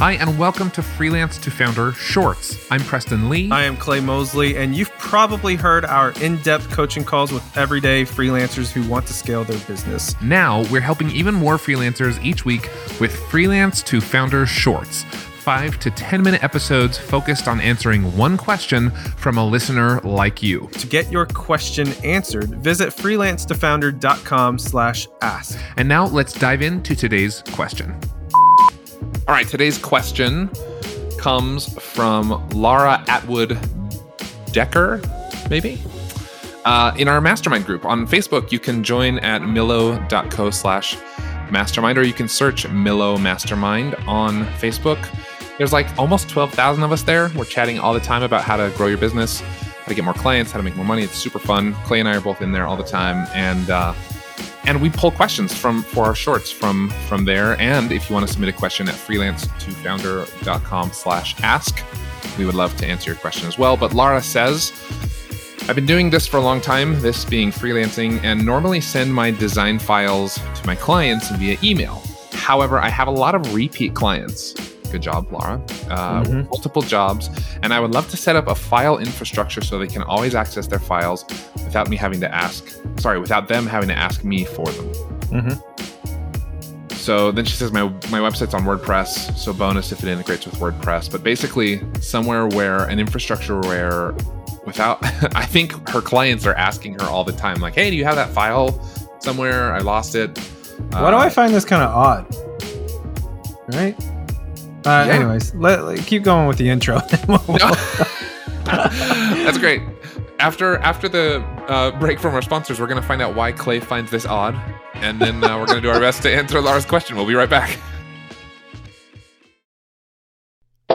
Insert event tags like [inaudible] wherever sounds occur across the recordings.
Hi, and welcome to Freelance to Founder Shorts. I'm Preston Lee. I am Clay Mosley, and you've probably heard our in depth coaching calls with everyday freelancers who want to scale their business. Now, we're helping even more freelancers each week with Freelance to Founder Shorts. Five to 10 minute episodes focused on answering one question from a listener like you. To get your question answered, visit freelancetofounder.com slash ask. And now let's dive into today's question. All right, today's question comes from Laura Atwood Decker, maybe? Uh, in our mastermind group on Facebook, you can join at millo.co slash mastermind, or you can search Millo Mastermind on Facebook. There's like almost 12,000 of us there. We're chatting all the time about how to grow your business, how to get more clients, how to make more money. It's super fun. Clay and I are both in there all the time. And, uh, and we pull questions from for our shorts from from there. And if you want to submit a question at freelance2founder.com slash ask, we would love to answer your question as well. But Laura says, I've been doing this for a long time, this being freelancing, and normally send my design files to my clients via email. However, I have a lot of repeat clients. Good job, Laura. Uh, Mhm. Multiple jobs, and I would love to set up a file infrastructure so they can always access their files without me having to ask. Sorry, without them having to ask me for them. Mhm. So then she says my my website's on WordPress, so bonus if it integrates with WordPress. But basically, somewhere where an infrastructure where without [laughs] I think her clients are asking her all the time, like, "Hey, do you have that file somewhere? I lost it." Why do Uh, I find this kind of odd? Right? Uh, Yeah. Anyways, let, let- keep going with the intro. [laughs] [laughs] No. That's great. After after the uh, break from our sponsors, we're gonna find out why Clay finds this odd, and then uh, we're gonna do our best to answer Laura's question. We'll be right back.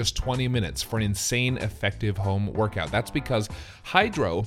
just 20 minutes for an insane effective home workout. That's because Hydrow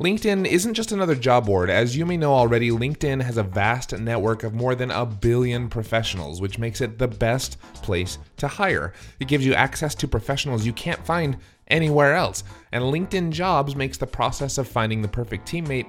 LinkedIn isn't just another job board. As you may know already, LinkedIn has a vast network of more than a billion professionals, which makes it the best place to hire. It gives you access to professionals you can't find anywhere else. And LinkedIn Jobs makes the process of finding the perfect teammate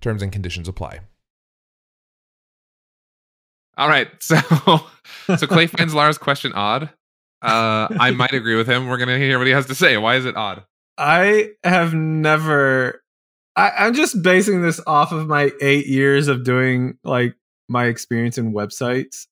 Terms and conditions apply. All right. [laughs] So so Clay finds Laura's question odd. Uh, I might agree with him. We're gonna hear what he has to say. Why is it odd? I have never. I, I'm just basing this off of my eight years of doing like my experience in websites.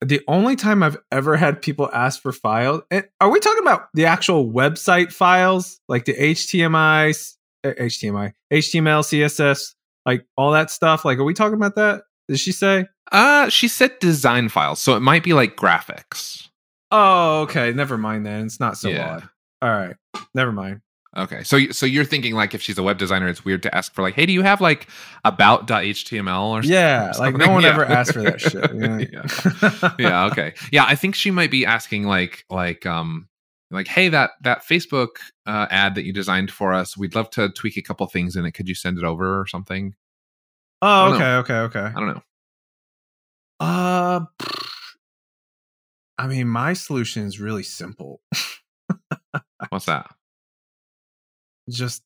The only time I've ever had people ask for files, and are we talking about the actual website files, like the HTML, eh, HTML, HTML, CSS, like all that stuff? Like, are we talking about that? Did she say? Uh, she said design files, so it might be like graphics. Oh, okay. Never mind then. It's not so Yeah. odd. All right. Never mind. Okay. So so you're thinking like if she's a web designer, it's weird to ask for like, hey, do you have like about.html or Yeah, or [laughs] like no one Yeah. ever asked for that shit. [laughs] yeah. yeah, okay. Yeah, I think she might be asking like like um like hey that that Facebook uh, ad that you designed for us, we'd love to tweak a couple things in it. Could you send it over or something? Oh, okay, okay, okay. I don't know. Uh, I mean, my solution is really simple. What's that? Just,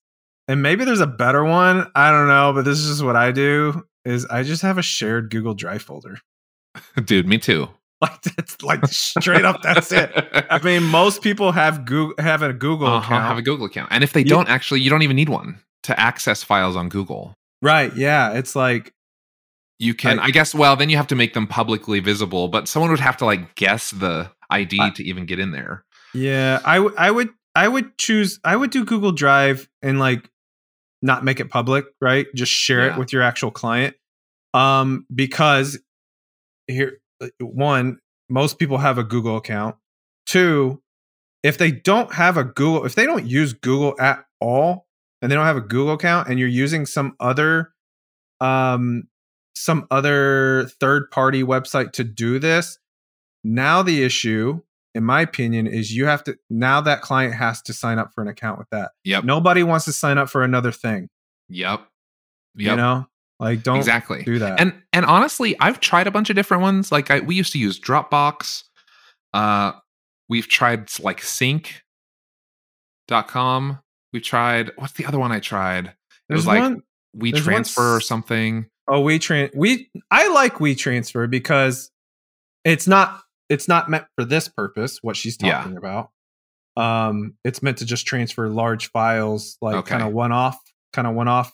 and maybe there's a better one. I don't know, but this is just what I do. Is I just have a shared Google Drive folder. [laughs] Dude, me too. [laughs] Like that's like straight up. That's it. I mean, most people have Google have a Google Uh-huh, account. have a Google account. And if they You- don't actually, you don't even need one to access files on Google. right? Yeah, it's like You can, I- I, guess, well, then you have to make them publicly visible, but someone would have to like guess the ID I- to even get in there. Yeah, I w- I would I would choose I would do Google Drive and like not make it public, right? Just share Yeah. it with your actual client. Um because here one, most people have a Google account. Two, if they don't have a Google if they don't use Google at all and they don't have a Google account and you're using some other um some other third party website to do this, now the issue in my opinion is you have to now that client has to sign up for an account with that Yep. nobody wants to sign up for another thing Yep. you know like don't exactly. do that And and honestly, I've tried a bunch of different ones. Like I, we used to use Dropbox. Uh, we've tried like Sync.com. We tried what's the other one I tried? It there's was like one WeTransfer or something. oh we tran we i like WeTransfer because it's not it's not meant for this purpose what she's Yeah. talking about um it's meant to just transfer large files like Okay. kind of one off kind of one off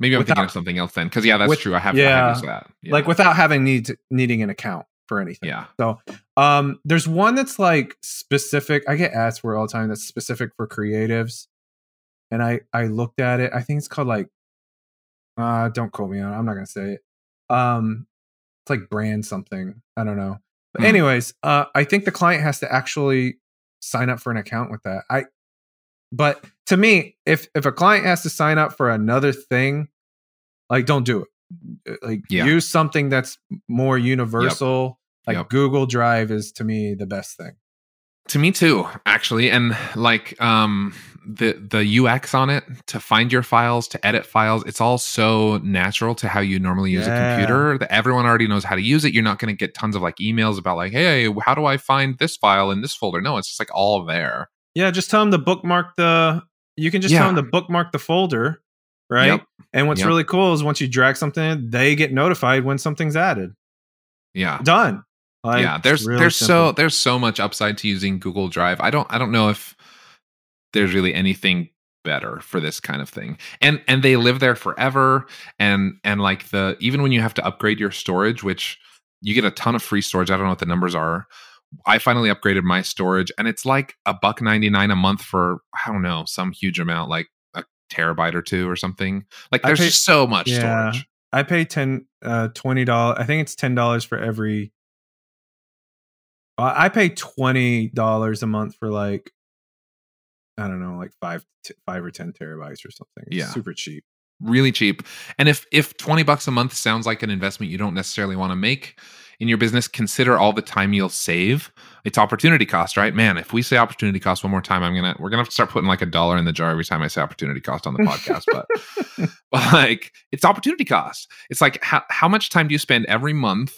Maybe I'm thinking of something else then. Because yeah, that's with- true. I have, I yeah, have used that. Yeah. like without having need to, needing an account for anything yeah. So, um, there's one that's like specific. I get asked for all the time. That's specific for creatives, and I I looked at it. I think it's called like, uh, don't quote me on. it. I'm not gonna say it. Um, it's like brand something. I don't know. But Hmm. anyways, uh, I think the client has to actually sign up for an account with that. I, but to me, if if a client has to sign up for another thing, like don't do it. Uh, Like Yeah. use something that's more universal. Like Yep. Google Drive is to me the best thing. To me too, actually, and like um the the UX on it to find your files, to edit files, it's all so natural to how you normally use Yeah. a computer that everyone already knows how to use it. You're not going to get tons of like emails about like, hey, how do I find this file in this folder? No, it's just like all there. Yeah, just tell them to bookmark the. You can just tell them to bookmark the folder, right? Yep. And what's Yep. really cool is once you drag something, in, they get notified when something's added. Yeah. Done. Like, yeah, there's really there's so there's so much upside to using Google Drive. I don't I don't know if there's really anything better for this kind of thing. And and they live there forever and and like the even when you have to upgrade your storage, which you get a ton of free storage. I don't know what the numbers are. I finally upgraded my storage and it's like a buck 99 a month for I don't know, some huge amount like a terabyte or two or something. Like there's pay- just so much Yeah. storage. I pay ten, uh, twenty dollars. I think it's ten dollars for every. I pay twenty dollars a month for like, I don't know, like five, t- five or ten terabytes or something. It's Yeah. super cheap. really cheap. And if if 20 bucks a month sounds like an investment you don't necessarily want to make in your business, consider all the time you'll save. It's opportunity cost, right? Man, if we say opportunity cost one more time, I'm gonna we're gonna have to start putting like a dollar in the jar every time I say opportunity cost on the podcast. but, but [laughs] [laughs] like it's opportunity cost. It's like how how much time do you spend every month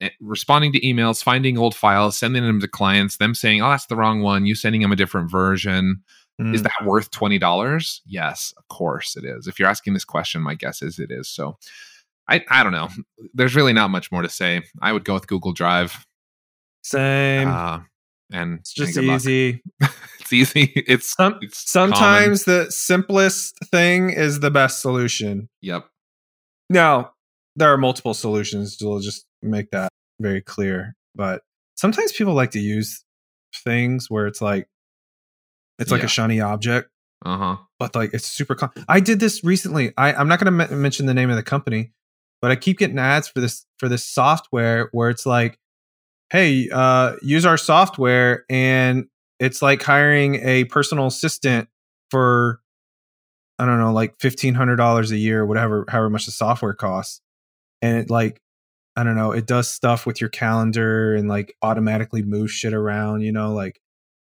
eh, responding to emails, finding old files, sending them to clients, them saying, Oh, that's the wrong one, you sending them a different version is Mm. that worth $20 yes of course it is if you're asking this question my guess is it is so i i don't know there's really not much more to say i would go with google drive Same. uh, and it's just easy. [laughs] it's easy it's, Some, it's common. sometimes the simplest thing is the best solution. yep Now, there are multiple solutions. We'll just make that very clear. But sometimes people like to use things where it's like it's like Yeah. a shiny object, uh-huh but like it's super. Com- I did this recently. I, I'm not going to m- mention the name of the company, but I keep getting ads for this for this software where it's like, hey, uh, use our software, and it's like hiring a personal assistant for I don't know, like fifteen hundred dollars a year, whatever, however much the software costs, and it like I don't know, it does stuff with your calendar and like automatically moves shit around, you know, like.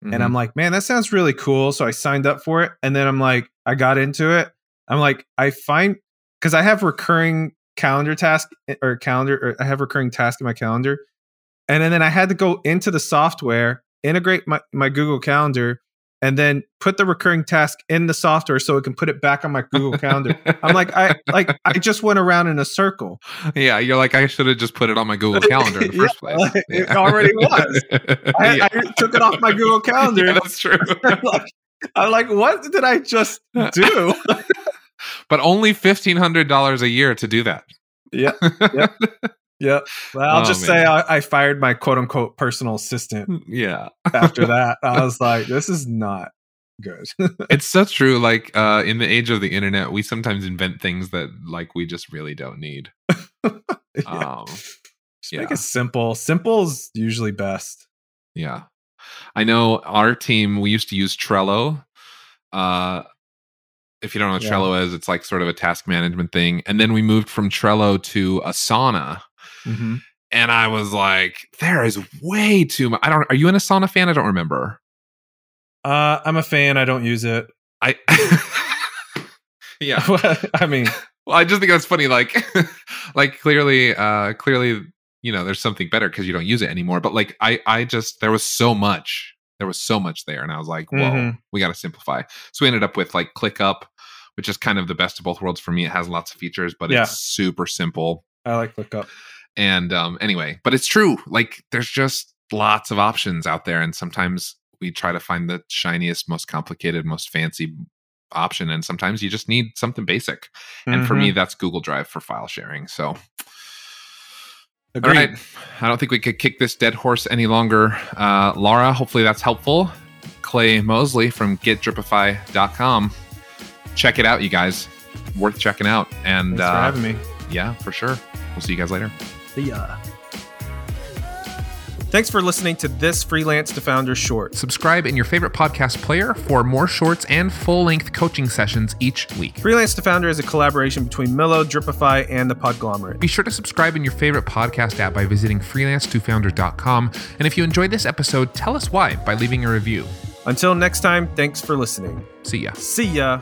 Mhm. And I'm like, man, that sounds really cool. So I signed up for it, and then I'm like, I got into it. I'm like, I find because I have recurring calendar task eh, or calendar, or I have recurring task in my calendar, and then, then I had to go into the software, integrate my my Google Calendar, and then put the recurring task in the software so it can put it back on my Google Calendar. I'm like, I like I just went around in a circle. yeah, you're like, I should have just put it on my Google [laughs] Calendar in the first Yeah, place. it already was. [laughs] I, yeah. I took it off my Google [laughs] Calendar. Yeah, that's true. Like, I'm like, what did I just do? But only fifteen hundred dollars a year to do that. yeah, yeah, yeah. Well, I'll [laughs] Oh, just man. say I, I fired my quote unquote personal assistant Yeah, after [laughs] that. I was like, this is not good. [laughs] it's so true. Like uh, in the age of the internet, we sometimes invent things that like we just really don't need. Yeah. Um, Just make yeah. it simple. Simple's usually best. Yeah. I know our team, we used to use Trello. Uh, if you don't know what Yeah. Trello is, it's like sort of a task management thing. And then we moved from Trello to Asana. Mm-hmm. And I was like, there is way too much. I don't, are you an Asana fan? I don't remember. Uh, I'm a fan. I don't use it. I, [laughs] yeah. [laughs] I mean, [laughs] Well, I just think that's funny. Like, like clearly, uh, clearly, you know, there's something better because you don't use it anymore. But like, I, I just there was so much, there was so much there, and I was like, whoa, Mhm. we got to simplify. So we ended up with like ClickUp, which is kind of the best of both worlds for me. It has lots of features, but Yeah. it's super simple. I like ClickUp. And um, anyway, but it's true. Like, there's just lots of options out there, and sometimes we try to find the shiniest, most complicated, most fancy option, and sometimes you just need something basic. And for me, that's Google Drive for file sharing. So, all Agreed. right. I don't think we could kick this dead horse any longer. Uh, Laura, hopefully that's helpful. Clay Mosley from getdripify.com. Check it out, you guys. Worth checking out. And Thanks for uh, having me. yeah, for sure. We'll see you guys later. See ya. Thanks for listening to this Freelance to Founder short. Subscribe in your favorite podcast player for more shorts and full length coaching sessions each week. Freelance to Founder is a collaboration between Millo, Dripify, and the Podglomerate. Be sure to subscribe in your favorite podcast app by visiting freelance2founder.com. And if you enjoyed this episode, tell us why by leaving a review. Until next time, thanks for listening. See ya. See ya.